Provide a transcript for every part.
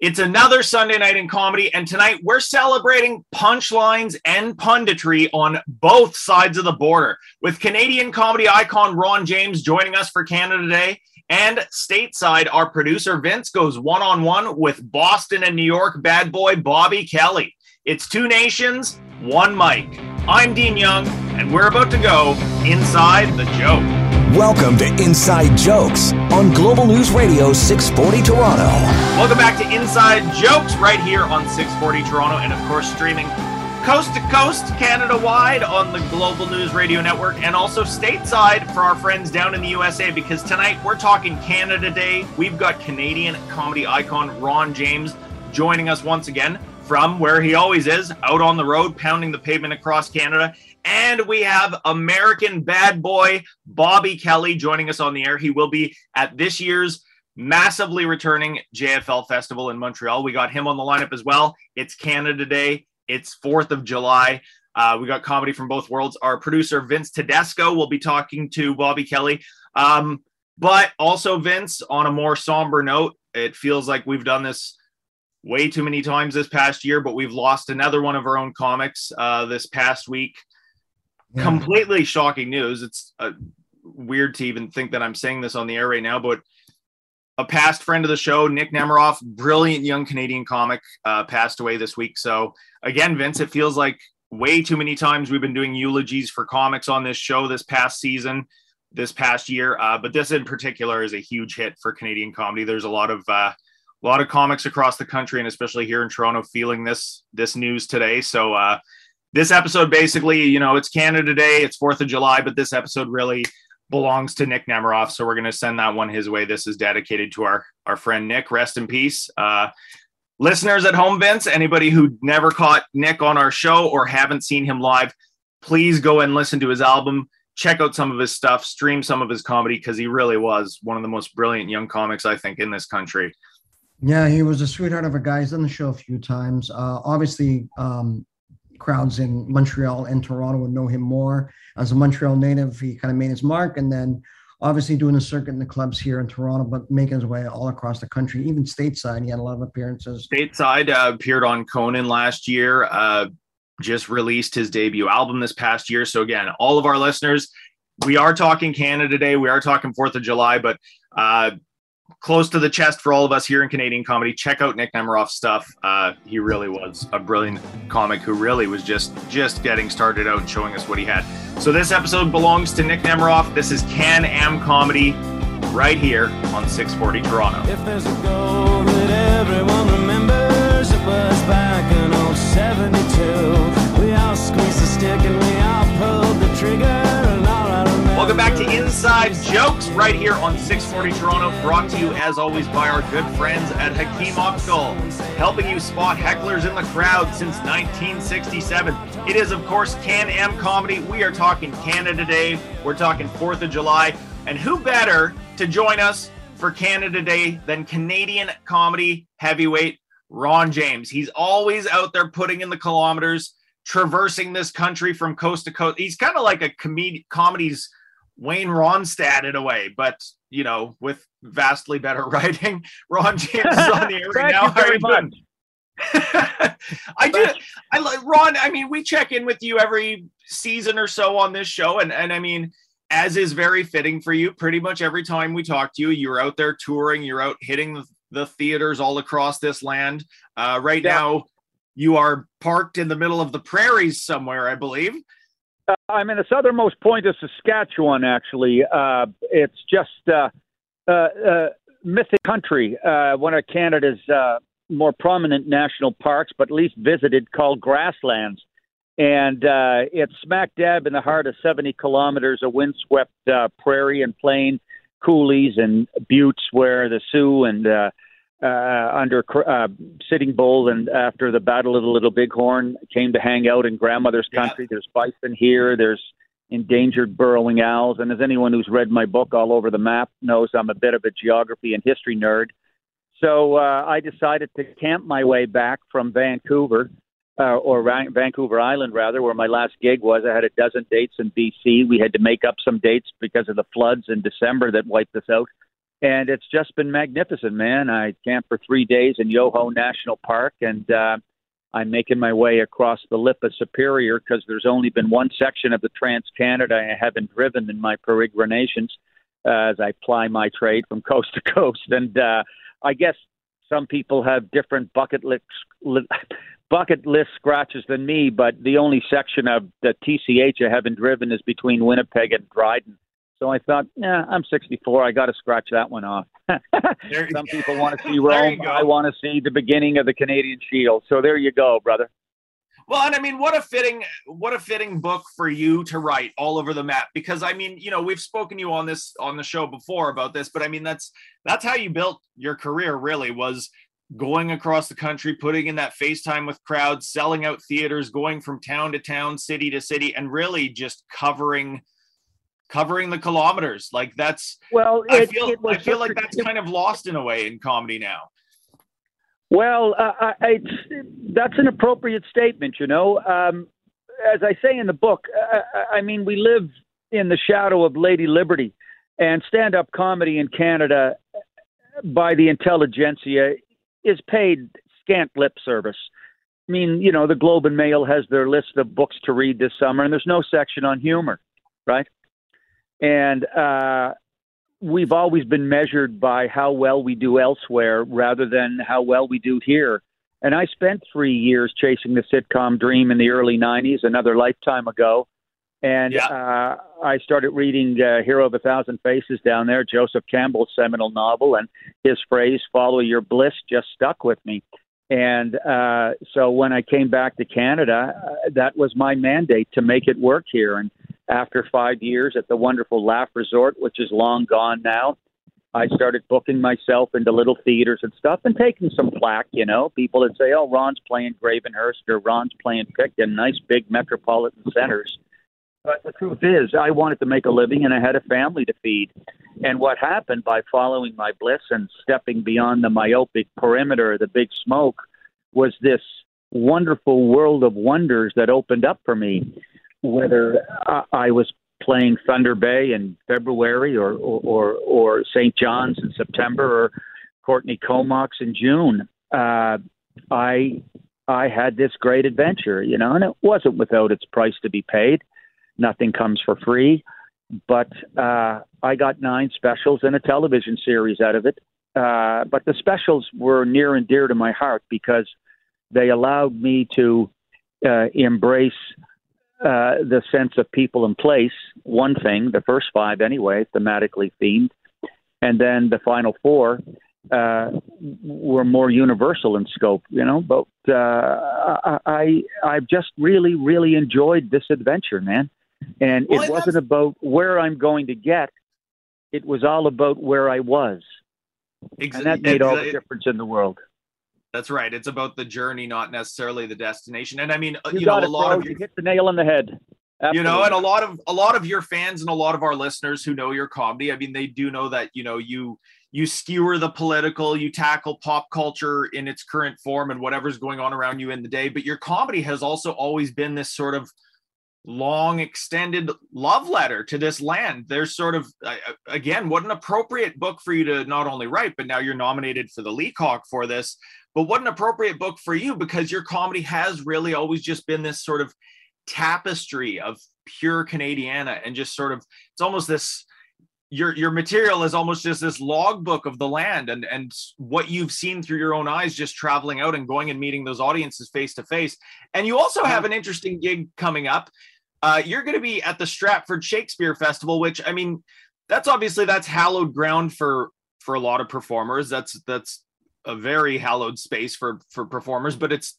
It's another Sunday night in comedy, and tonight we're celebrating punchlines and punditry on both sides of the border. With Canadian comedy icon Ron James joining us for Canada Day, and stateside, our producer Vince goes one on one with Boston and New York bad boy Bobby Kelly. It's two nations, one mic. I'm Dean Young, and we're about to go inside the joke. Welcome to Inside Jokes on Global News Radio 640 Toronto. Welcome back to Inside Jokes right here on 640 Toronto, and of course, streaming coast to coast, Canada wide on the Global News Radio Network, and also stateside for our friends down in the USA. Because tonight we're talking Canada Day. We've got Canadian comedy icon Ron James joining us once again from where he always is, out on the road, pounding the pavement across Canada. And we have American bad boy Bobby Kelly joining us on the air. He will be at this year's massively returning JFL Festival in Montreal. We got him on the lineup as well. It's Canada Day, it's 4th of July. Uh, we got comedy from both worlds. Our producer, Vince Tedesco, will be talking to Bobby Kelly. Um, but also, Vince, on a more somber note, it feels like we've done this way too many times this past year, but we've lost another one of our own comics uh, this past week. Completely shocking news. It's uh, weird to even think that I'm saying this on the air right now, but a past friend of the show, Nick Nemeroff, brilliant young Canadian comic, uh, passed away this week. So again, Vince, it feels like way too many times we've been doing eulogies for comics on this show this past season, this past year. Uh, but this in particular is a huge hit for Canadian comedy. There's a lot of uh, a lot of comics across the country and especially here in Toronto feeling this this news today. So uh, this episode basically, you know, it's Canada Day, it's Fourth of July, but this episode really belongs to Nick Nemeroff. So we're going to send that one his way. This is dedicated to our our friend Nick. Rest in peace. Uh, listeners at home, Vince, anybody who never caught Nick on our show or haven't seen him live, please go and listen to his album. Check out some of his stuff, stream some of his comedy because he really was one of the most brilliant young comics I think in this country. Yeah, he was a sweetheart of a guy. He's done the show a few times. Uh, obviously, um, crowds in Montreal and Toronto would know him more. As a Montreal native, he kind of made his mark and then obviously doing the circuit in the clubs here in Toronto, but making his way all across the country, even stateside. He had a lot of appearances. Stateside uh, appeared on Conan last year, uh, just released his debut album this past year. So, again, all of our listeners, we are talking Canada today. We are talking 4th of July, but uh, close to the chest for all of us here in Canadian comedy. Check out Nick Nemeroff's stuff. Uh, he really was a brilliant comic who really was just just getting started out and showing us what he had. So this episode belongs to Nick Nemeroff. This is Can Am Comedy right here on 640 Toronto. If there's a goal that everyone remembers, it was back in 72. We all squeezed the stick and we all pulled the trigger. Welcome back to Inside Jokes right here on 640 Toronto, brought to you as always by our good friends at Hakim Optical, helping you spot hecklers in the crowd since 1967. It is, of course, Can Am Comedy. We are talking Canada Day, we're talking 4th of July, and who better to join us for Canada Day than Canadian comedy heavyweight Ron James? He's always out there putting in the kilometers traversing this country from coast to coast. He's kind of like a comedy comedy's Wayne Rostad in a way, but you know, with vastly better writing. Ron James is on the air right now. very much. I do. I like Ron. I mean, we check in with you every season or so on this show, and and I mean, as is very fitting for you. Pretty much every time we talk to you, you're out there touring. You're out hitting the, the theaters all across this land. Uh, right yeah. now, you are parked in the middle of the prairies somewhere, I believe. Uh, I'm in the southernmost point of Saskatchewan, actually. Uh, it's just uh, uh, uh mythic country, uh, one of Canada's more prominent national parks, but least visited, called Grasslands. And it's smack dab in the heart of 70 kilometers of windswept prairie and plain, coulees and buttes where the Sioux and uh, under uh, Sitting Bull and after the Battle of the Little Bighorn came to hang out in grandmother's country. Yeah. There's bison here. There's endangered burrowing owls. And as anyone who's read my book all over the map knows, I'm a bit of a geography and history nerd. So uh, I decided to camp my way back from Vancouver, uh, or Ra- Vancouver Island rather, where my last gig was. I had a dozen dates in BC. We had to make up some dates because of the floods in December that wiped us out. And it's just been magnificent, man. I camped for three days in Yoho National Park, and uh, I'm making my way across the lip of Superior because there's only been one section of the Trans Canada I haven't driven in my peregrinations uh, as I ply my trade from coast to coast. And uh, I guess some people have different bucket list bucket list scratches than me, but the only section of the TCH I haven't driven is between Winnipeg and Dryden. So I thought, yeah, I'm 64. I got to scratch that one off. Some people want to see Rome. I want to see the beginning of the Canadian Shield. So there you go, brother. Well, and I mean, what a fitting, what a fitting book for you to write all over the map. Because I mean, you know, we've spoken to you on this on the show before about this, but I mean, that's that's how you built your career. Really, was going across the country, putting in that FaceTime with crowds, selling out theaters, going from town to town, city to city, and really just covering covering the kilometers. Like that's well, it, I feel I feel like that's kind of lost in a way in comedy now. Well, uh, I, that's an appropriate statement. You know, um, as I say in the book, uh, I mean, we live in the shadow of Lady Liberty, and stand-up comedy in Canada by the intelligentsia is paid scant lip service. I mean, you know, the Globe and Mail has their list of books to read this summer, and there's no section on humor, right? And uh, we've always been measured by how well we do elsewhere rather than how well we do here. And I spent three years chasing the sitcom dream in the early 90s, another lifetime ago. And yeah. uh, I started reading uh, Hero of a Thousand Faces down there, Joseph Campbell's seminal novel, and his phrase, follow your bliss, just stuck with me. And uh, so when I came back to Canada, uh, that was my mandate to make it work here. And after five years at the wonderful Laugh Resort, which is long gone now, I started booking myself into little theaters and stuff and taking some flack, you know. People that say, oh, Ron's playing Gravenhurst or Ron's playing Picton, nice big metropolitan centers. But the truth is, I wanted to make a living and I had a family to feed. And what happened by following my bliss and stepping beyond the myopic perimeter, of the big smoke, was this wonderful world of wonders that opened up for me. Whether I was playing Thunder Bay in February or or, or, St. John's in September or Courtenay Comox in June, uh, I I had this great adventure, you know, and it wasn't without its price to be paid. Nothing comes for free, but uh, I got nine specials and a television series out of it. Uh, but the specials were near and dear to my heart because they allowed me to uh, embrace uh, the sense of people and place. One thing, the first five anyway, thematically themed, and then the final four uh, were more universal in scope. You know, but uh, I I've just really really enjoyed this adventure, man. And well, it wasn't about where I'm going to get. It was all about where I was. Exactly. And that made all the difference in the world. That's right. It's about the journey, not necessarily the destination. And I mean, you, you know, a it, lot bro. of you hit the nail on the head. Absolutely. You know, and a lot of a lot of your fans and a lot of our listeners who know your comedy, I mean, they do know that you know you you skewer the political, you tackle pop culture in its current form and whatever's going on around you in the day. But your comedy has also always been this sort of long extended love letter to this land there's sort of uh, again what an appropriate book for you to not only write but now you're nominated for the leacock for this but what an appropriate book for you because your comedy has really always just been this sort of tapestry of pure canadiana and just sort of it's almost this your your material is almost just this logbook of the land and and what you've seen through your own eyes just traveling out and going and meeting those audiences face to face. And you also have an interesting gig coming up. Uh, you're going to be at the stratford shakespeare festival which i mean that's obviously that's hallowed ground for for a lot of performers. That's that's a very hallowed space for for performers but it's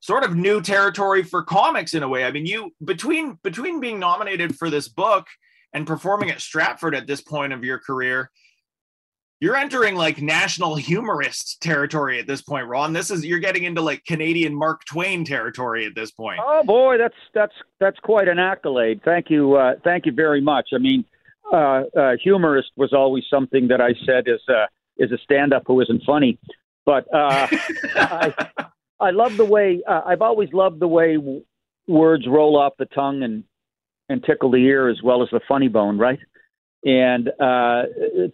sort of new territory for comics in a way i mean you between between being nominated for this book and performing at Stratford at this point of your career, you're entering like national humorist territory at this point, Ron. This is you're getting into like Canadian Mark Twain territory at this point. Oh boy, that's that's that's quite an accolade. Thank you, uh, thank you very much. I mean, uh, uh, humorist was always something that I said is is a stand-up who isn't funny, but uh, I I love the way uh, I've always loved the way words roll off the tongue and and tickle the ear as well as the funny bone, right? And uh,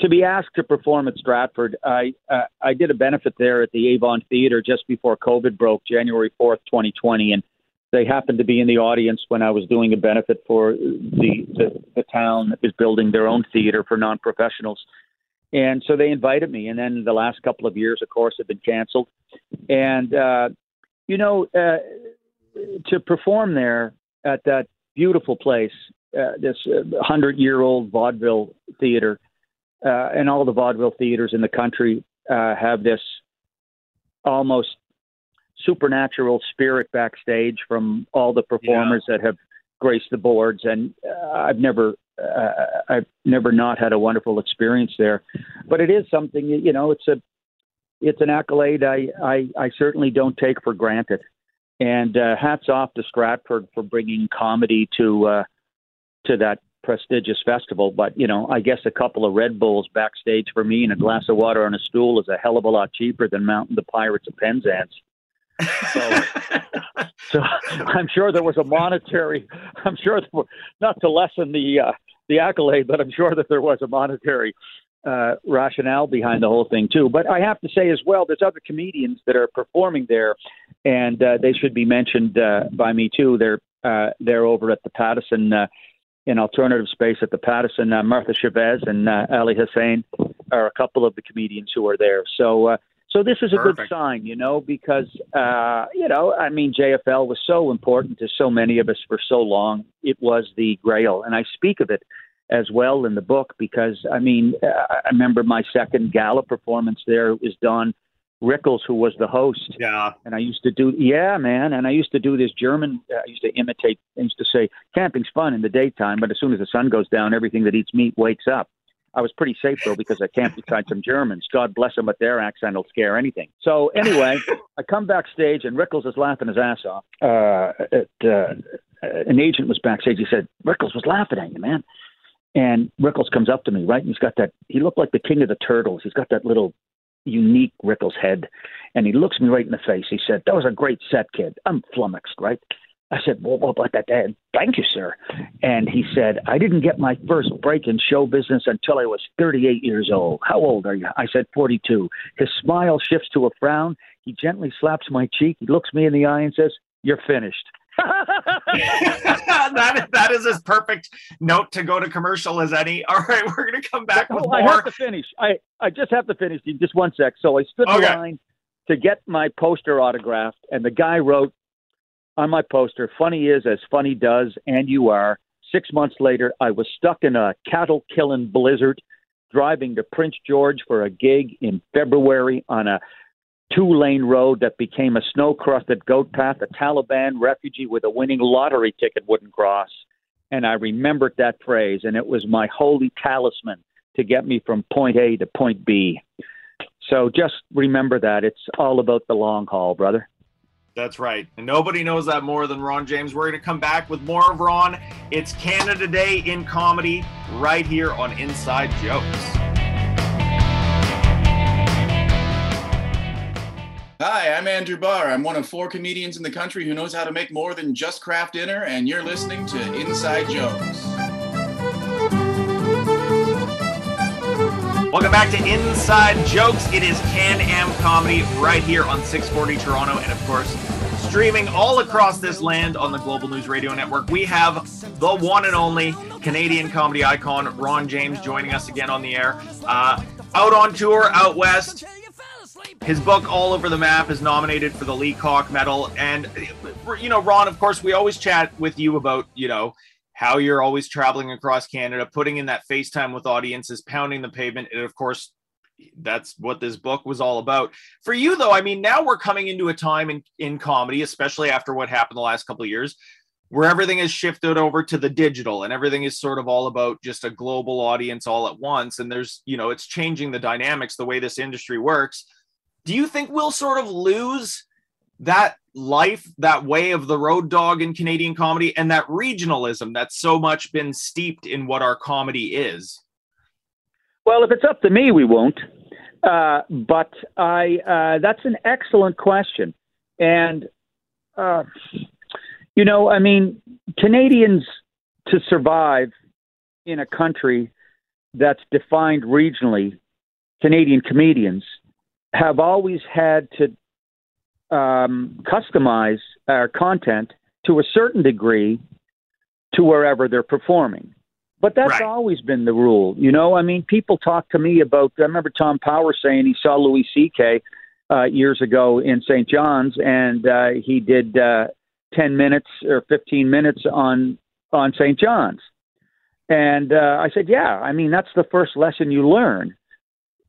to be asked to perform at Stratford, I uh, I did a benefit there at the Avon Theatre just before COVID broke, January fourth, 2020, and they happened to be in the audience when I was doing a benefit for the the, the town that is building their own theater for non professionals. And so they invited me, and then the last couple of years, of course, have been canceled. And uh, you know, uh, to perform there at that beautiful place uh, this uh, hundred year old vaudeville theater, uh, and all the vaudeville theaters in the country uh, have this almost supernatural spirit backstage from all the performers yeah. that have graced the boards, and uh, I've never. I've never not had a wonderful experience there, but it is something you know. It's a, it's an accolade I I, I certainly don't take for granted. And uh, hats off to Stratford for bringing comedy to uh, to that prestigious festival. But you know, I guess a couple of Red Bulls backstage for me and a glass of water on a stool is a hell of a lot cheaper than mounting the Pirates of Penzance. So, so I'm sure there was a monetary. I'm sure were, not to lessen the uh, the accolade, but I'm sure that there was a monetary uh, rationale behind the whole thing too. But I have to say as well, there's other comedians that are performing there, and uh, they should be mentioned uh, by me too. They're uh, they're over at the Patterson uh, in alternative space at the Patterson. Uh, Martha Chaves and uh, Ali Hassan are a couple of the comedians who are there. So, uh, so this is a Perfect. good sign, you know, because uh, you know, I mean, JFL was so important to so many of us for so long. It was the Grail, and I speak of it as well in the book because I mean, uh, I remember my second gala performance there was Don Rickles, who was the host. Yeah. And I used to do, yeah, man. And I used to do this German, uh, I used to imitate, I used to say, camping's fun in the daytime, but as soon as the sun goes down, everything that eats meat wakes up. I was pretty safe though because I camped beside some Germans. God bless them, but their accent will scare anything. So anyway, I come backstage and Rickles is laughing his ass off. Uh, at, uh, an agent was backstage. He said, Rickles was laughing at you, man. And Rickles comes up to me, right? And he's got that, he looked like the king of the turtles. He's got that little unique Rickles head. And he looks me right in the face. He said, That was a great set, kid. I'm flummoxed, right? I said, Well, what about that, Dad? Thank you, sir. And he said, I didn't get my first break in show business until I was 38 years old. How old are you? I said, 42. His smile shifts to a frown. He gently slaps my cheek. He looks me in the eye and says, You're finished. that, that is as perfect note to go to commercial as any. All right, we're going to come back with oh, more. I have to finish. I, I just have to finish in just one sec. So I stood okay. in line to get my poster autographed, and the guy wrote on my poster, Funny is as funny does, and you are. Six months later, I was stuck in a cattle killing blizzard driving to Prince George for a gig in February on a two lane road that became a snow crusted goat path a Taliban refugee with a winning lottery ticket wouldn't cross. And I remembered that phrase, and it was my holy talisman to get me from point A to point B. So just remember that. It's all about the long haul, brother. That's right. And nobody knows that more than Ron James. We're going to come back with more of Ron. It's Canada Day in comedy right here on Inside Jokes. Hi, I'm Andrew Barr. I'm one of four comedians in the country who knows how to make more than just Kraft dinner, and you're listening to Inside Jokes. Welcome back to Inside Jokes. It is Can Am Comedy right here on 640 Toronto, and of course, streaming all across this land on the Global News Radio Network. We have the one and only Canadian comedy icon, Ron James, joining us again on the air. Uh, out on tour, out west his book, All Over the Map, is nominated for the Leacock Medal. And, you know, Ron, of course, we always chat with you about, you know, how you're always traveling across Canada, putting in that FaceTime with audiences, pounding the pavement. And, of course, that's what this book was all about. For you, though, I mean, now we're coming into a time in, in comedy, especially after what happened the last couple of years, where everything has shifted over to the digital and everything is sort of all about just a global audience all at once. And there's, you know, it's changing the dynamics, the way this industry works do you think we'll sort of lose that life, that way of the road dog in Canadian comedy, and that regionalism that's so much been steeped in what our comedy is? Well, if it's up to me, we won't. Uh, but I, uh, that's an excellent question, and uh, you know, I mean, Canadians to survive in a country that's defined regionally, Canadian comedians have always had to um, customize our content to a certain degree to wherever they're performing. But that's Right. always been the rule. You know, I mean, people talk to me about, I remember Tom Power saying he saw Louis C.K. Uh, years ago in St. John's and uh, he did uh, 10 minutes or 15 minutes on, on St. John's. And uh, I said, yeah, I mean, that's the first lesson you learn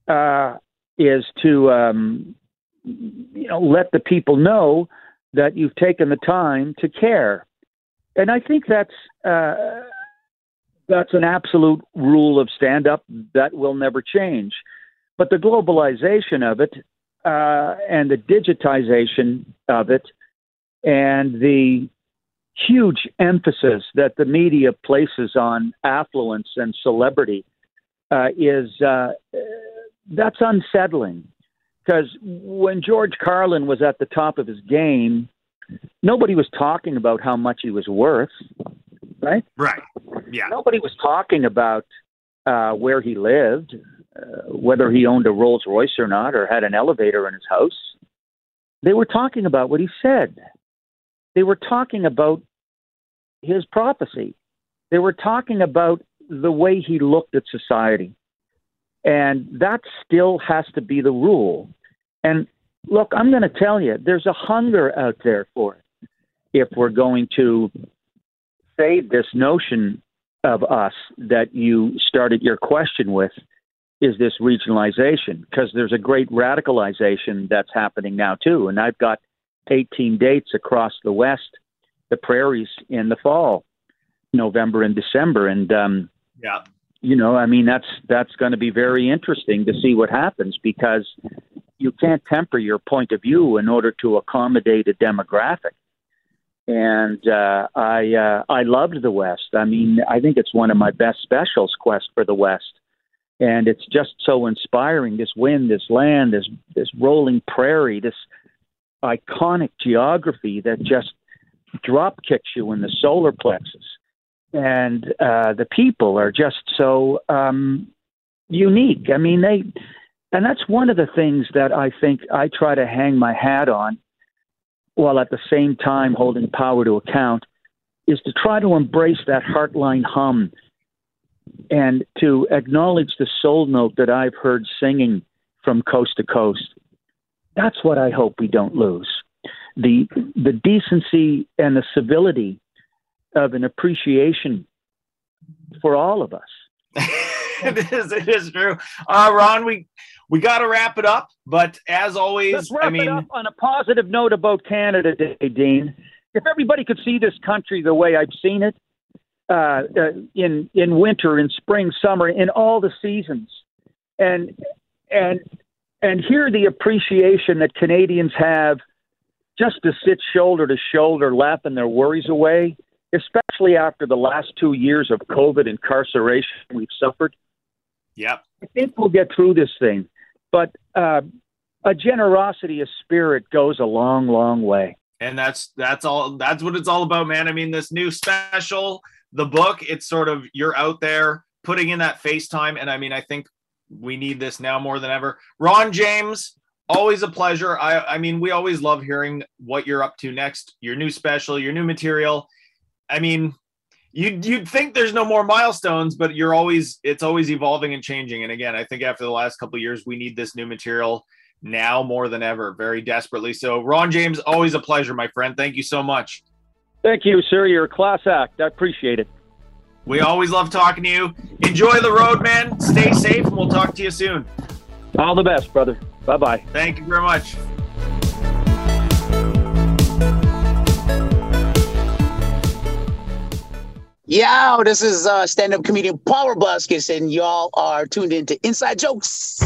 uh, is to, um, you know, let the people know that you've taken the time to care. And I think that's uh, that's an absolute rule of stand up that will never change. But the globalization of it uh, and the digitization of it and the huge emphasis that the media places on affluence and celebrity uh, is uh, that's unsettling because when George Carlin was at the top of his game, nobody was talking about how much he was worth, right? Right. Yeah. Nobody was talking about uh, where he lived, uh, whether he owned a Rolls Royce or not, or had an elevator in his house. They were talking about what he said. They were talking about his prophecy. They were talking about the way he looked at society. And that still has to be the rule. And look, I'm going to tell you, there's a hunger out there for it. If we're going to save this notion of us that you started your question with, is this regionalization? Because there's a great radicalization that's happening now, too. And I've got 18 dates across the West, the prairies in the fall, November and December. And, um, Yeah. You know, I mean, that's that's going to be very interesting to see what happens because you can't temper your point of view in order to accommodate a demographic. And uh, I uh, I loved the West. I mean, I think it's one of my best specials, Quest for the West. And it's just so inspiring. This wind, this land, this this rolling prairie, this iconic geography that just drop kicks you in the solar plexus and uh, the people are just so um, unique. I mean, they, and that's one of the things that I think I try to hang my hat on, while at the same time holding power to account, is to try to embrace that heartline hum, and to acknowledge the soul note that I've heard singing from coast to coast. That's what I hope we don't lose. The the decency and the civility of an appreciation for all of us. it is. It is true. Uh, Ron, we we got to wrap it up. But as always, Let's wrap I mean, it up on a positive note about Canada Day, Dean. If everybody could see this country the way I've seen it, uh, uh, in in winter, in spring, summer, in all the seasons, and and and hear the appreciation that Canadians have just to sit shoulder to shoulder, laughing their worries away, especially after the last two years of COVID incarceration we've suffered. yep. I think we'll get through this thing, but uh, a generosity of spirit goes a long, long way. and that's that's all that's what it's all about man i mean this new special the book it's sort of you're out there putting in that facetime and i mean i think we need this now more than ever ron james always a pleasure i i mean we always love hearing what you're up to next your new special your new material i mean you'd, you'd think there's no more milestones but you're always it's always evolving and changing and again i think after the last couple of years we need this new material now more than ever, very desperately. So, Ron James, always a pleasure, my friend. Thank you so much. Thank you, sir. You're a class act. I appreciate it. We always love talking to you. Enjoy the road, man. Stay safe, and we'll talk to you soon. All the best, brother. Bye bye. Thank you very much. Yo, this is uh, stand-up comedian Paul Buskus, and y'all are tuned into Inside Jokes.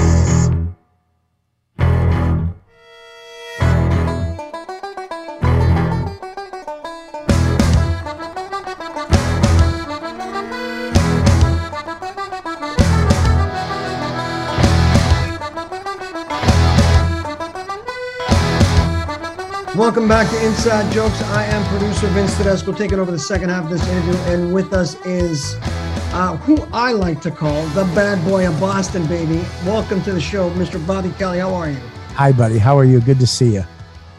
Welcome back to Inside Jokes. I am producer Vince Tedesco taking over the second half of this interview, and with us is uh, who I like to call the bad boy of Boston, baby. Welcome to the show, Mr. Bobby Kelly. How are you? Hi, buddy. How are you? Good to see you.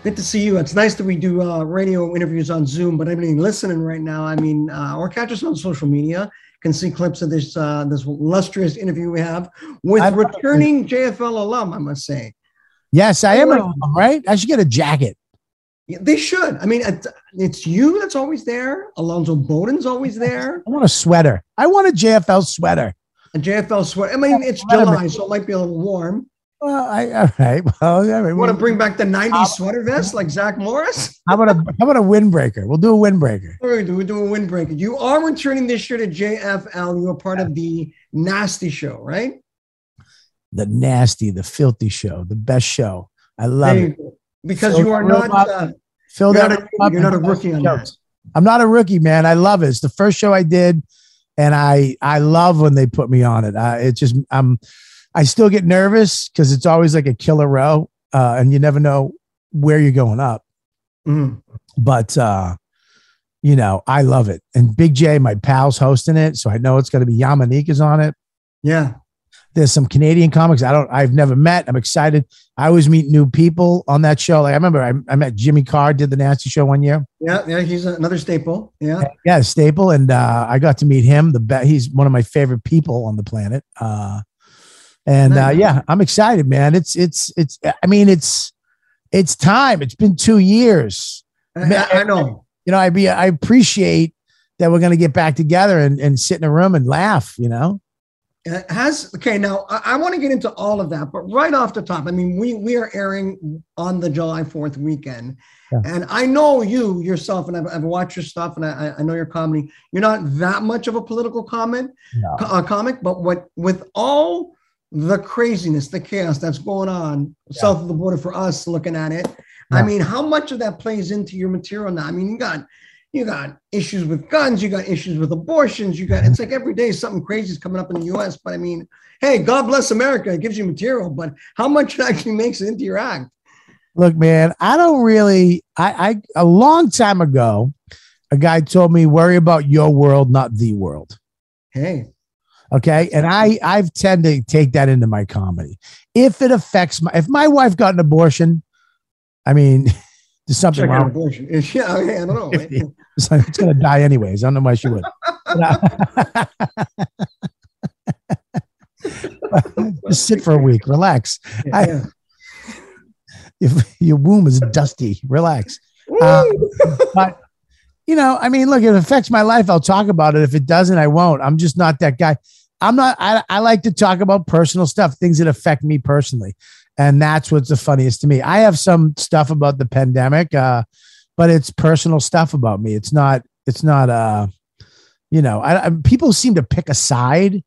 Good to see you. It's nice that we do uh, radio interviews on Zoom, but everybody listening right now, I mean, uh, or catch us on social media, can see clips of this uh, this illustrious interview we have with I've- returning JFL alum, I must say. Yes, I am. An alum, right? I should get a jacket. Yeah, they should. I mean, it's you that's always there. Alonzo Bodden's always there. I want a sweater. I want a JFL sweater. A JFL sweater. I mean, it's July, so it might be a little warm. Well, I all right. Well, all right. You want to bring back the 90s sweater vest like Zach Morris? how about a how about a windbreaker? We'll do a windbreaker. We're going to do a windbreaker. You are returning this year to JFL. You are part of the Nasty Show, right? The nasty, the filthy show, the best show. I love it. go. Because So you are not. up. Uh, Fill You're that not a- you're not a rookie on that. I'm not a rookie, man. I love it. It's the first show I did, and I I love when they put me on it. Uh, it just I'm I still get nervous because it's always like a killer row, uh, and you never know where you're going up. mm, But uh, you know, I love it. And Big Jay, my pal's hosting it, so I know it's going to be Yamaneika on it. yeah. There's some Canadian comics I don't I've never met. I'm excited. I always meet new people on that show. Like I remember I, I met Jimmy Carr did the Nasty Show one year. Yeah. Yeah. He's another staple. Yeah. Yeah, Staple, and uh, I got to meet him. The be- he's one of my favorite people on the planet. Uh, and uh, yeah, I'm excited, man. It's it's it's. I mean, it's it's time. It's been two years. I, I- know. You know, I be I appreciate that we're gonna get back together and, and sit in a room and laugh. You know, has okay now i, I want to get into all of that but right off the top i mean we we are airing on the july 4th weekend. Yeah. and i know you yourself and i've, I've watched your stuff and I, I know your comedy. You're not that much of a political comment No. uh, comic but what with all the craziness the chaos that's going on south of the border for us looking at it i mean how much of that plays into your material now? I mean you got you got issues with guns, you got issues with abortions, you got it's like every day something crazy is coming up in the US. But I mean, hey, God bless America, it gives you material, but how much it actually makes it into your act? look, man. I don't really. I I a long time ago, a guy told me worry about your world, not the world. Hey, Okay. And I I've tend to take that into my comedy. If it affects my if my wife got an abortion, I mean, there's something check wrong. abortion. Yeah, I don't know. It's, like, it's gonna die anyways. I don't know why she would. Just sit for a week, relax. I- Yeah. If your womb is dusty, relax. Uh, but you know, I mean, look, if it affects my life, I'll talk about it. If it doesn't, I won't. I'm just not that guy. I'm not. I, I like to talk about personal stuff, things that affect me personally, and that's what's the funniest to me. I have some stuff about the pandemic, uh, but it's personal stuff about me. It's not. It's not. Uh, you know, I, I people seem to pick a side,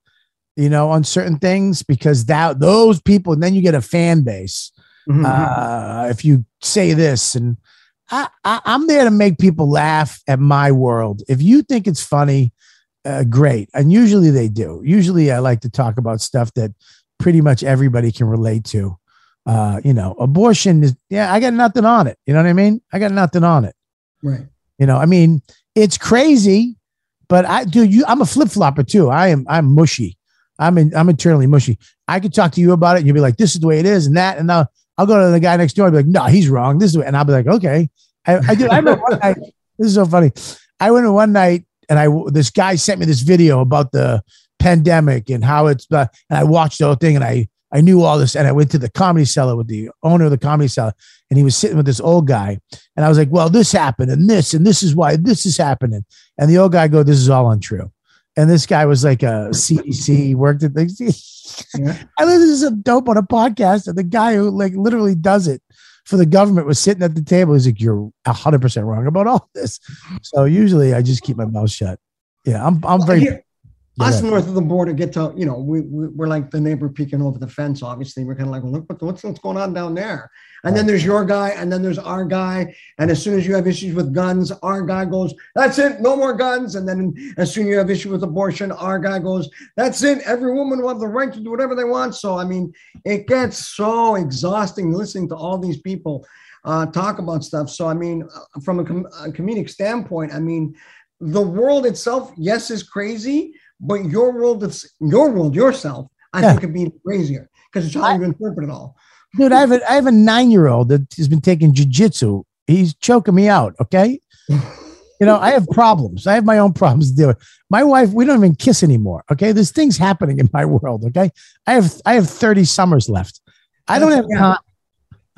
you know, on certain things because that those people, and then you get a fan base Mhm. uh, if you say this and I, I i'm there to make people laugh at my world if you think it's funny uh, great and usually they do usually i like to talk about stuff that pretty much everybody can relate to uh, you know abortion is yeah i got nothing on it. You know what i mean? I got nothing on it. Right. you know i mean it's crazy but i do you i'm a flip-flopper too. I am i'm mushy. I'm in, i'm internally mushy. I could talk to you about it and you'll be like this is the way it is and that and I'll, I'll go to the guy next door and be like no he's wrong. This is the way. and i'll be like okay. I, I did i remember one night this is so funny. I went in one night and i this guy sent me this video about the pandemic and how it's uh, and i watched the whole thing and i i knew all this and i went to the comedy cellar with the owner of the comedy cellar and he was sitting with this old guy and I was like, well, this happened and this, and this is why this is happening. And the old guy go, this is all untrue. And this guy was like a CDC, worked at the, Yeah. I listened to some dope on a podcast and the guy who like literally does it for the government was sitting at the table. He's like, you're hundred percent wrong about all this. So usually I just keep my mouth shut. Yeah. I'm, I'm very, Here, us Yeah. north of the border get to, you know, we, we, we're like the neighbor peeking over the fence, obviously. We're kind of like, look, what, what's, what's going on down there? And then there's your guy, and then there's our guy. And as soon as you have issues with guns, our guy goes, that's it, no more guns. And then as soon as you have issue with abortion, our guy goes, that's it, every woman will have the right to do whatever they want. So, I mean, it gets so exhausting listening to all these people uh, talk about stuff. So, I mean, uh, from a, com- a comedic standpoint, I mean, the world itself, yes, is crazy, but your world, it's your world, yourself, I Yeah. think could be crazier because it's how you interpret it all. Dude, I have a, I have a nine year old that has been taking jujitsu. He's choking me out. Okay. You know, I have problems. I have my own problems to deal with. My wife, we don't even kiss anymore. Okay. There's things happening in my world. Okay. I have I have 30 summers left. I don't have time.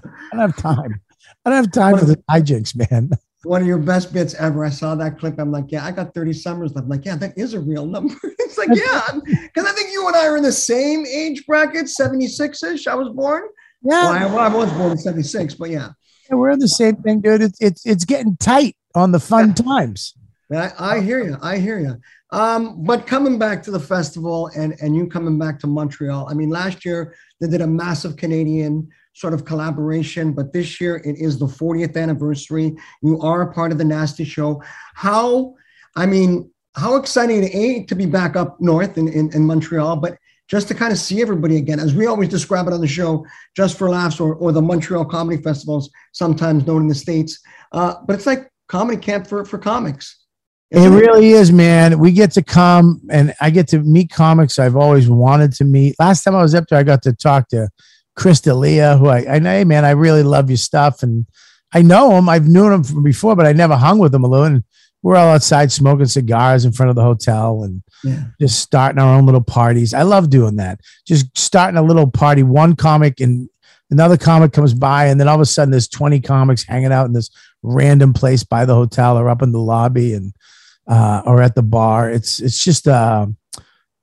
I don't have time. I don't have time for the hijinks, man. One of your best bits ever. I saw that clip. I'm like, yeah, I got 30 summers left. I'm like, yeah, that is a real number. it's like, yeah, because I think you and I are in the same age bracket, 76 ish. I was born. Well, Yeah. I, well, I was born in 76, but yeah. We're in the same thing, dude. It's it's it's getting tight on the fun times. I, I hear you. I hear you. Um, but coming back to the festival and and you coming back to Montreal. I mean, last year they did a massive Canadian sort of collaboration, but this year it is the 40th anniversary. You are a part of the Nasty Show. How? I mean, how exciting a to be back up north in, in, in Montreal, but just to kind of see everybody again, as we always describe it on the show, just for laughs, or, or the Montreal Comedy Festivals, sometimes known in the States. Uh, but it's like comedy camp for, for comics. It really is, man. We get to come and I get to meet comics I've always wanted to meet. Last time I was up there, I got to talk to Chris D'Elia, who I, I know, hey, man, I really love your stuff. And I know him. I've known him from before, but I never hung with him alone. And we're all outside smoking cigars in front of the hotel and Yeah. just starting our own little parties. I love doing that. Just starting a little party, one comic and another comic comes by, and then all of a sudden there's 20 comics hanging out in this random place by the hotel or up in the lobby and uh, or at the bar. It's it's just uh,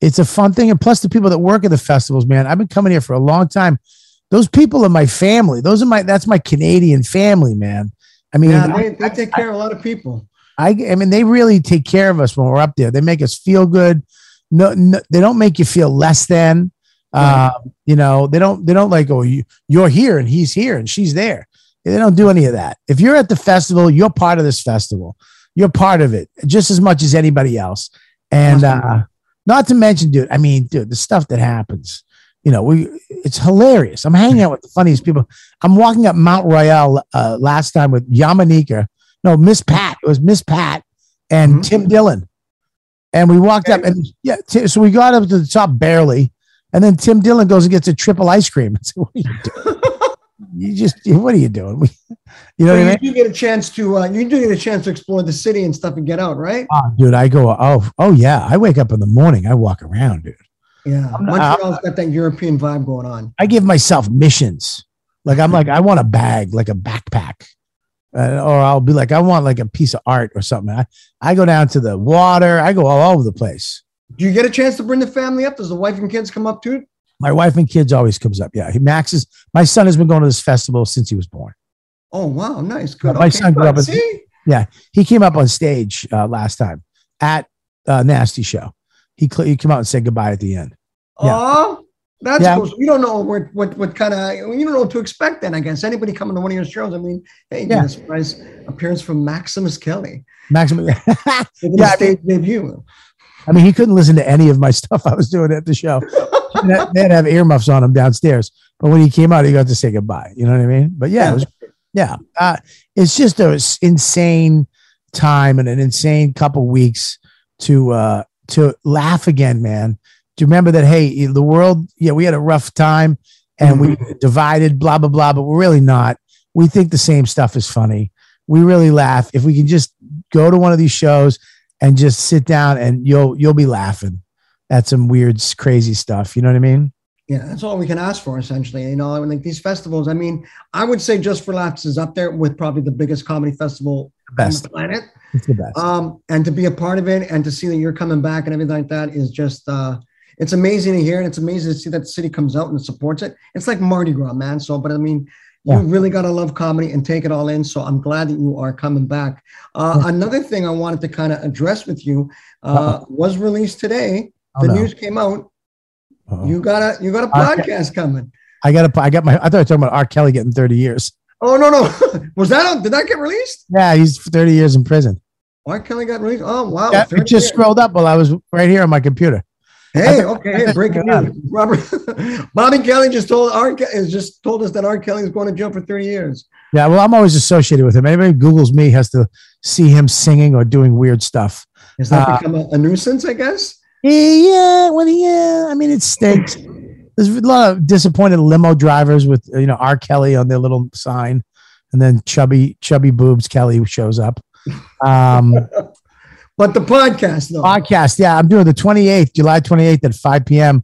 it's a fun thing. And plus the people that work at the festivals, man, I've been coming here for a long time. Those people are my family. Those are my that's my Canadian family, man. I mean, Yeah, I- they, they take care of a lot of people. I, I mean, they really take care of us when we're up there. They make us feel good. No, no they don't make you feel less than. Right. Um, you know, they don't. They don't like, oh, you you're here and he's here and she's there. They don't do any of that. If you're at the festival, you're part of this festival. You're part of it just as much as anybody else. And uh, not to mention, dude. I mean, dude, the stuff that happens. You know, we it's hilarious. I'm hanging out with the funniest people. I'm walking up Mount Royal uh, last time with Yamaneika no, Miss Pat. It was Miss Pat and Mhm. Tim Dillon. And we walked up and yeah, so we got up to the top barely. And then Tim Dillon goes and gets a triple ice cream. I said, what are you doing? You just, what are you doing? You know So what I you mean? do get a chance to uh, you do get a chance to explore the city and stuff and get out, right? Oh, dude, I go, oh, oh yeah. I wake up in the morning. I walk around, dude. Yeah, I'm- Montreal's got that European vibe going on. I give myself missions. Like I'm like, I want a bag, like a backpack. Uh, or I'll be like, I want like a piece of art or something. I, I go down to the water. I go all over the place. Do you get a chance to bring the family up? Does the wife and kids come up too? My wife and kids always comes up. Yeah, Max is my son has been going to this festival since he was born. Oh wow, nice, good. My son grew up See, He came up on stage uh, last time at uh, Nasty Show. He cl- he came out and said goodbye at the end. Yeah. oh, that's Yeah. cool. So you don't know what what what kind of you don't know what to expect. Then I guess anybody coming to one of your shows. I mean, hey, Yeah. a surprise appearance from Maximus Kelly. Max, Making Yeah, a I mean- debut. I mean, he couldn't listen to any of my stuff I was doing at the show. they had to have earmuffs on him downstairs. But when he came out, he got to say goodbye. You know what I mean? But yeah, it was, yeah, uh, it's just a s- insane time and an insane couple weeks to uh, to laugh again, man. Do you remember that? Hey, the world, yeah, we had a rough time and we divided, blah blah blah, but we're really not. We think the same stuff is funny. We really laugh if we can just go to one of these shows and just sit down and you'll you'll be laughing at some weird, crazy stuff. You know what I mean? Yeah, that's all we can ask for, essentially. You know, I mean, like these festivals. I mean, I would say Just for Laughs is up there with probably the biggest comedy festival The on best. the planet. It's the best. um, and to be a part of it and to see that you're coming back and everything like that is just uh, it's amazing to hear and it's amazing to see that the city comes out and supports it it's like mardi gras man so but i mean Yeah. you really got to love comedy and take it all in so i'm glad that you are coming back uh, another thing i wanted to kind of address with you uh, was released today Oh, the no. news came out Uh-oh. you got a you got a podcast coming I got to. I got my. I thought I was talking about R. Kelly getting thirty years. oh no no was that on, did that get released Yeah, he's thirty years in prison. Mark Kelly got released. Oh wow! Yeah, it just year. scrolled up while I was right here on my computer. Hey, okay, hey, breaking news. Robert Bobby Kelly just told R. Ke- has just told us that R. Kelly is going to jail for 30 years. Yeah, well, I'm always associated with him. Anybody who Google's me has to see him singing or doing weird stuff. Has that Uh, become a, a nuisance? I guess. Yeah, when he, yeah, I mean, it stinks. There's a lot of disappointed limo drivers with you know R. Kelly on their little sign, and then chubby chubby boobs Kelly shows up. Um, But the podcast, though. podcast, yeah, I'm doing the 28th, July 28th at 5 p.m.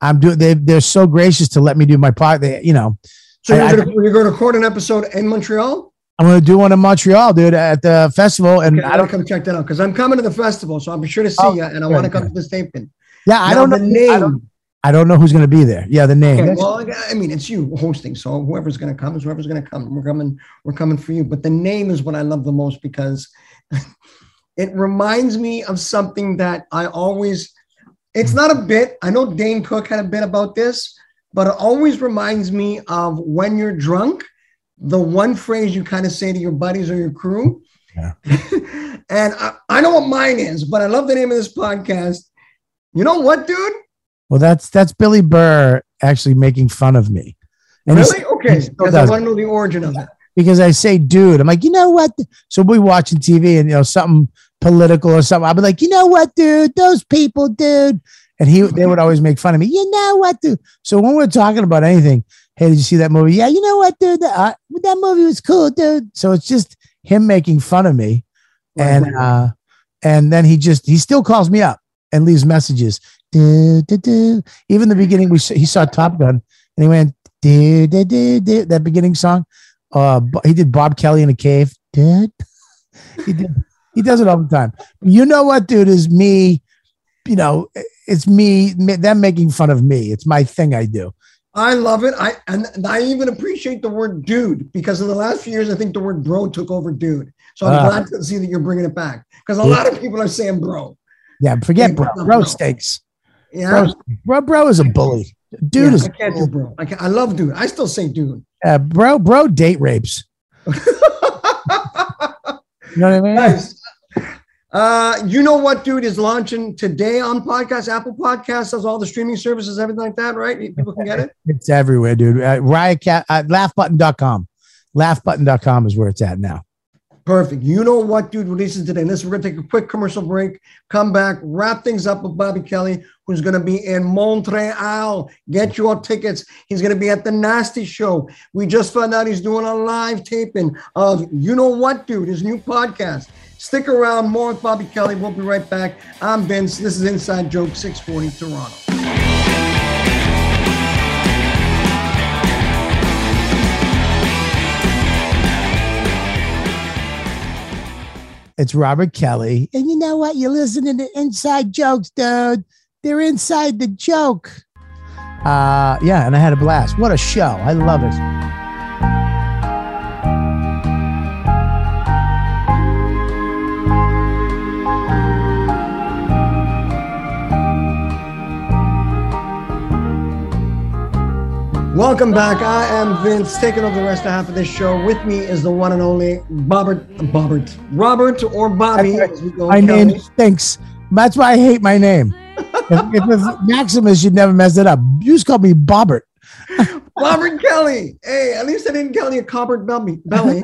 I'm doing. They they're so gracious to let me do my pod. They, you know, so you're I- gonna, you're going to record an episode in Montreal. I'm going to do one in Montreal, dude, at the festival, and Okay, I I don't come check that out because I'm coming to the festival, so I'm sure to see Oh, you, and I want to come to the taping. Yeah, I don't know. the I name. don't, I don't know who's going to be there. Yeah, the name. Okay, well, I mean, it's you hosting, so whoever's going to come is whoever's going to come. We're coming, we're coming for you. But the name is what I love the most because it reminds me of something that I always. It's not a bit. I know Dane Cook had a bit about this, but it always reminds me of when you're drunk. The one phrase you kind of say to your buddies or your crew. Yeah. and I, I know what mine is, but I love the name of this podcast. You know what, dude? well, that's that's Billy Burr actually making fun of me. And Really? Okay. Because I want to know the origin of it. because I say, dude, I'm like, you know what? So we watching TV and you know something political or something. I'll be like, you know what, dude? Those people, dude. And he, they would always make fun of me. You know what, dude? So when we're talking about anything, hey, did you see that movie? Yeah, you know what, dude? That, uh, that movie was cool, dude. So it's just him making fun of me, and uh, and then he just he still calls me up and leaves messages. Do, do, do. Even the beginning, we he saw Top Gun and he went do, do, do, do, that beginning song. Uh, he did Bob Kelly in a cave. Did he did he does it all the time. You know what, dude? Is me. You know, it's me- Them making fun of me. It's my thing. I do. I love it. I and I even appreciate the word dude because in the last few years, I think the word bro took over dude. So I'm Ah. glad to see that you're bringing it back because a lot of people are saying bro. Yeah, forget bro. bro, Bro bro. stinks. Yeah. Bro, bro, bro is a bully. Dude Yeah, is I can't do bro. I, can't, I love dude. I still say dude. uh, bro. Bro, date rapes. You know what I mean? nice. Uh, you know what, dude is launching today on podcast, Apple Podcasts, does all the streaming services, everything like that, right? People can get it. It's everywhere, dude. Uh, Riotcat, uh, laughbutton.com. Laughbutton.com is where it's at now. Perfect. You know what, dude, releases today. Listen, we're going to take a quick commercial break, come back, wrap things up with Bobby Kelly, who's going to be in Montreal. Get your tickets. He's going to be at the Nasty Show. We just found out he's doing a live taping of You Know What, Dude, his new podcast. Stick around. More with Bobby Kelly. We'll be right back. I'm Vince. This is Inside Joke 640 Toronto. It's Robert Kelly. And you know what? You're listening to inside jokes, dude. They're inside the joke. Uh, yeah, and I had a blast. What a show. I love it. Welcome back. I am Vince, taking over the rest of half of this show. With me is the one and only Bobbert, Bobbert, Robert or Bobby. as we go, My name stinks. That's why I hate my name. if, if it was Maximus, you'd never mess it up. You just call me Bobbert. Robert Kelly. Hey, at least I didn't call you Cobbert Belly. belly.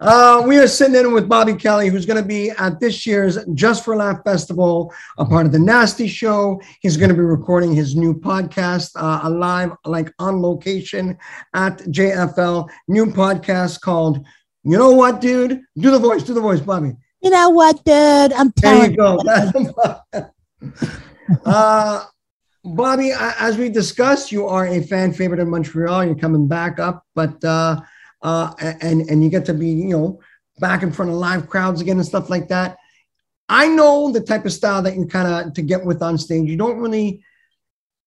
Uh, we are sitting in with Bobby Kelly, who's going to be at this year's Just for Laugh Festival, a part of the Nasty Show. He's going to be recording his new podcast, uh, live, like on location at JFL. New podcast called You Know What, Dude? Do the voice, do the voice, Bobby. You know what, dude? I'm There telling you go. uh, Bobby, as we discussed, you are a fan favorite in Montreal. You're coming back up, but uh, uh, and and you get to be, you know, back in front of live crowds again and stuff like that. I know the type of style that you kind of to get with on stage. You don't really,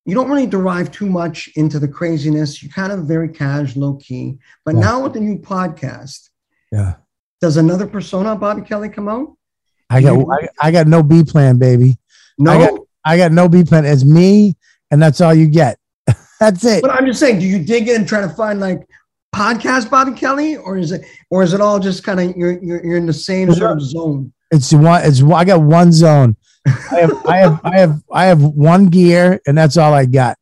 you don't really derive too much into the craziness. You're kind of very casual, low key. But Yeah. now with the new podcast, Yeah. does another persona, Bobby Kelly, come out? I got I, I got no B plan, baby. No. I I got no B plan. It's me, and that's all you get. that's it. But I'm just saying, do you dig in and try to find like podcast Bobby Kelly, or is it, or is it all just kind of you're, you're you're in the same sort of zone? It's one. It's one- I got one zone. I have I have I have I have one gear, and that's all I got.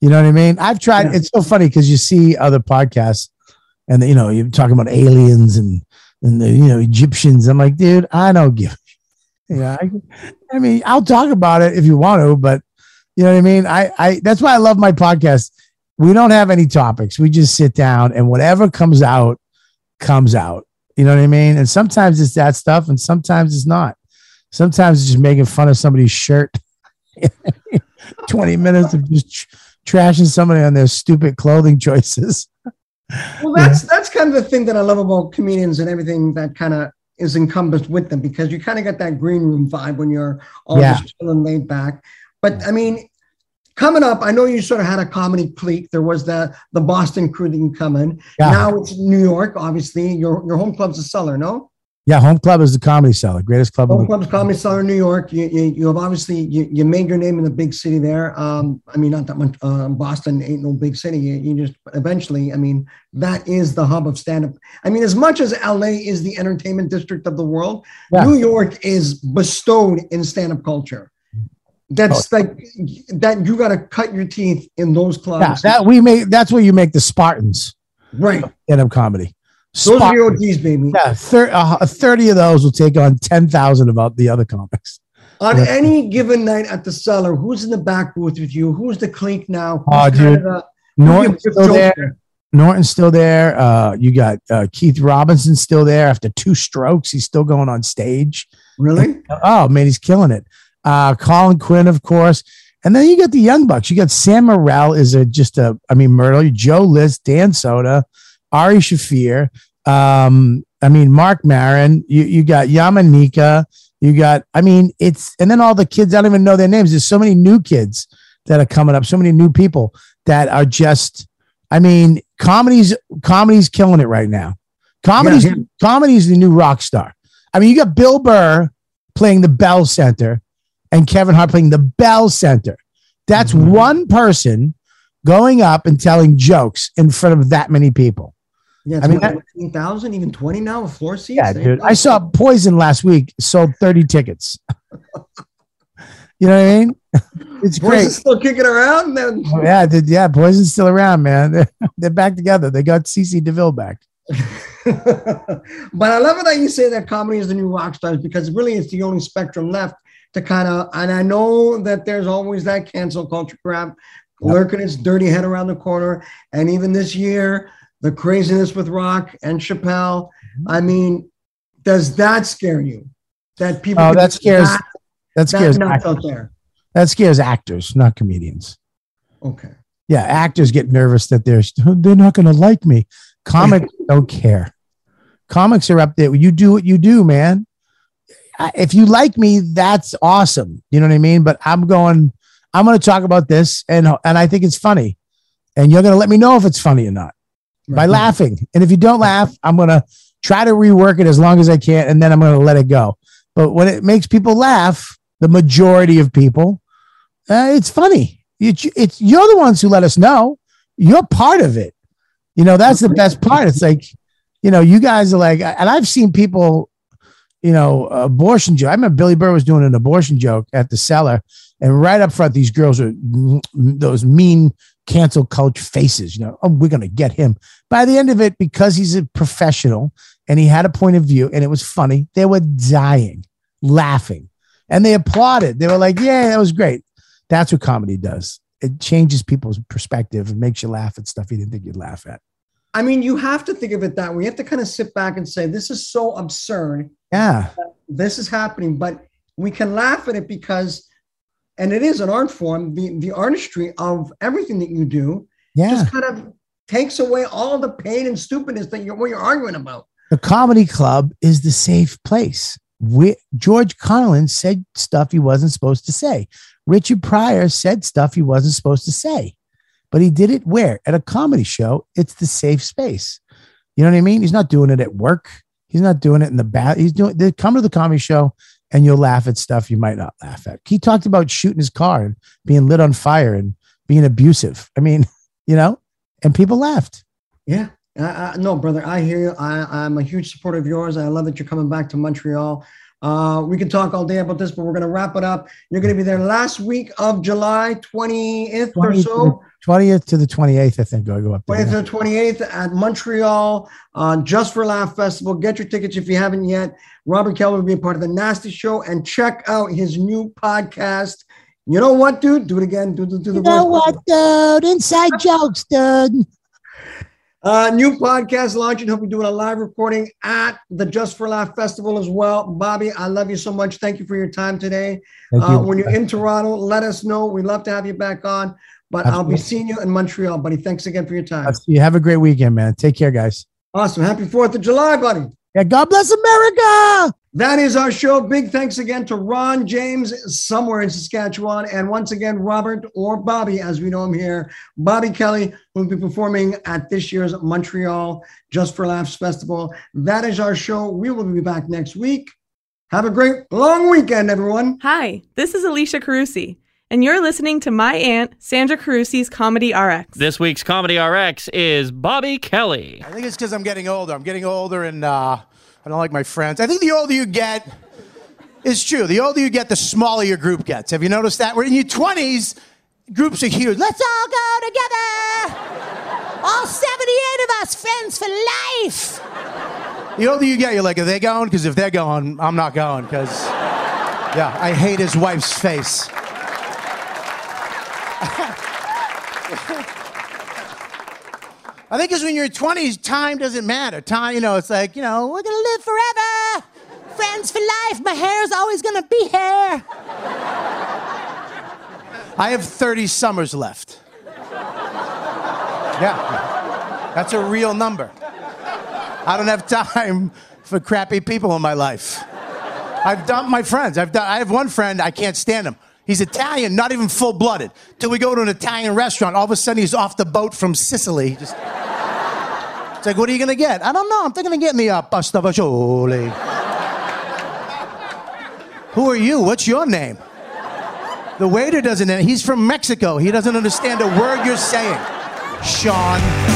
You know what I mean? I've tried. Yeah. It's so funny because you see other podcasts, and you know you're talking about aliens and and the, you know Egyptians. I'm like, dude, I don't give. Yeah, I, I mean, I'll talk about it if you want to, but you know what I mean. I, I that's why I love my podcast. We don't have any topics. We just sit down and whatever comes out, comes out. You know what I mean? And sometimes it's that stuff, and sometimes it's not. Sometimes it's just making fun of somebody's shirt. 20 minutes of just tr- trashing somebody on their stupid clothing choices. Well, that's that's kind of the thing that I love about comedians and everything that kind of is encompassed with them because you kind of get that green room vibe when you're all Yeah. just chilling laid back. But I mean, coming up, I know you sort of had a comedy clique. There was the the Boston crew that you come in. Yeah. Now it's New York, obviously. Your your home club's a cellar, no? Yeah, Home Club is the comedy cellar, greatest club. in Home the- club's comedy cellar in New York. You, you, you have obviously you, you made your name in the big city there. Um, I mean, not that much. Uh, Boston ain't no big city. You, you just eventually. I mean, that is the hub of stand up. I mean, as much as LA is the entertainment district of the world, Yeah. New York is bestowed in stand up culture. That's Oh. like that. You got to cut your teeth in those Yeah, clubs. that we make. That's where you make the Spartans right. stand up comedy. Those are the OGs, baby. Yeah, thir- uh, 30 of those will take on 10,000 of the other comics. On Yeah. any given night at the cellar, who's in the back booth with you? Who's the clique now? Oh, Who's kind dude. of the- Norton's still there. joker? Norton's still there. Uh, you got uh, Keith Robinson still there after two strokes. He's still going on stage. Really? Oh, man, he's killing it. Uh, Colin Quinn, of course. And then you got the Young Bucks. You got Sam Morril is a just a, I mean, Myrtle, Joe List, Dan Soder, Ari Shaffir. Um, I mean, Marc Maron. You you got Yamaneika. You got, I mean, it's and then all the kids. I don't even know their names. There's so many new kids that are coming up. So many new people that are just. I mean, comedy's comedy's killing it right now. Comedy's Yeah, comedy's the new rock star. I mean, you got Bill Burr playing the Bell Center and Kevin Hart playing the Bell Center. That's Mhm. one person going up and telling jokes in front of that many people. Yeah, I mean, mean, 15,000, even 20 now with floor seats. Yeah, dude. I saw Poison last week sold 30 tickets. you know what I mean? It's great. is still kicking around. Then Yeah, dude, yeah, Poison's still around, man. They're, they're back together. They got CC DeVille back. but I love it that you say that comedy is the new rock stars because really it's the only spectrum left to kind of. And I know that there's always that cancel culture crap lurking its dirty head around the corner. And even this year, the craziness with Rock and Chappelle. Mm-hmm. I mean, does that scare you? That people Oh, that scares- that, That that scares nuts act- out there. that scares actors, not comedians. Okay. Yeah, actors get nervous that they're they're not going to like me. Comics don't care. Comics are up there. You do what you do, man. If you like me, that's awesome. You know what I mean? But I'm going. I'm going to talk about this, and and I think it's funny, and you're going to let me know if it's funny or not by laughing. And if you don't laugh, I'm going to try to rework it as long as I can, and then I'm going to let it go. But when it makes people laugh, the majority of people, uh, it's funny. It's, it's you're the ones who let us know. You're part of it. You know that's the best part. It's like, you know, you guys are like, and I've seen people, you know, abortion joke. I remember Billy Burr was doing an abortion joke at the cellar, and right up front, these girls are those mean cancel culture faces. You know, oh, we're gonna get him. By the end of it, because he's a professional and he had a point of view and it was funny, they were dying, laughing, and they applauded. They were like, "Yeah, that was great." That's what comedy does. It changes people's perspective and makes you laugh at stuff you didn't think you'd laugh at. I mean, you have to think of it that way. You have to kind of sit back and say, this is so absurd. Yeah, This is happening, but we can laugh at it because, and it is an art form, the, the artistry of everything that you do yeah. just kind of takes away all the pain and stupidness that you're, what you're arguing about. the comedy club is the safe place. We, George Carlin said stuff he wasn't supposed to say. Richard Pryor said stuff he wasn't supposed to say, but he did it where? At a comedy show. It's the safe space. You know what I mean? He's not doing it at work. He's not doing it in the bath. He's doing. They come to the comedy show and you'll laugh at stuff you might not laugh at. He talked about shooting his car and being lit on fire and being abusive. I mean, you know, and people laughed. Yeah. I, I, no, brother, I hear you. I, I'm a huge supporter of yours. I love that you're coming back to Montreal. Uh, we can talk all day about this, but we're going to wrap it up. You're going to be there last week of July 20th or so. 20th to the 28th, I think. I go up there. 20th to the 28th at Montreal on Just for Laugh Festival. Get your tickets if you haven't yet. Robert Kelly will be a part of the Nasty Show and check out his new podcast. You know what, dude? Do it again. Do, do, do the You know voice. what, dude? Inside jokes, dude. Uh, new podcast launching. He'll be doing a live recording at the Just for Laugh Festival as well. Bobby, I love you so much. Thank you for your time today. Thank Uh, you. when you're in Toronto, let us know. We'd love to have you back on. But I'll be seeing you in Montreal, buddy. Thanks again for your time. See you. Have a great weekend, man. Take care, guys. Awesome. Happy 4th of July, buddy. Yeah, God bless America. That is our show. Big thanks again to Ron James, somewhere in Saskatchewan. And once again, Robert or Bobby, as we know him here, Bobby Kelly, who will be performing at this year's Montreal Just for Laughs Festival. That is our show. We will be back next week. Have a great long weekend, everyone. Hi, this is Alicia Carusi, and you're listening to my aunt, Sandra Carusi's Comedy RX. This week's Comedy RX is Bobby Kelly. I think it's because I'm getting older. I'm getting older and uh, I don't like my friends. I think the older you get, it's true. The older you get, the smaller your group gets. Have you noticed that? We're in your 20s, groups are huge. Let's all go together. All 78 of us, friends for life. The older you get, you're like, are they going? Because if they're going, I'm not going. Because, yeah, I hate his wife's face. I think because when you're 20s, time doesn't matter. Time, you know, it's like, you know, we're gonna live forever. Friends for life. My hair's always gonna be hair. I have 30 summers left. Yeah, that's a real number. I don't have time for crappy people in my life. I've dumped my friends. I've done, I have one friend, I can't stand him. He's Italian, not even full blooded. Till we go to an Italian restaurant, all of a sudden he's off the boat from Sicily. Just, it's like, what are you gonna get? I don't know. I'm thinking of getting the uh, pasta fagioli. Who are you? What's your name? The waiter doesn't. Know. He's from Mexico. He doesn't understand a word you're saying. Sean.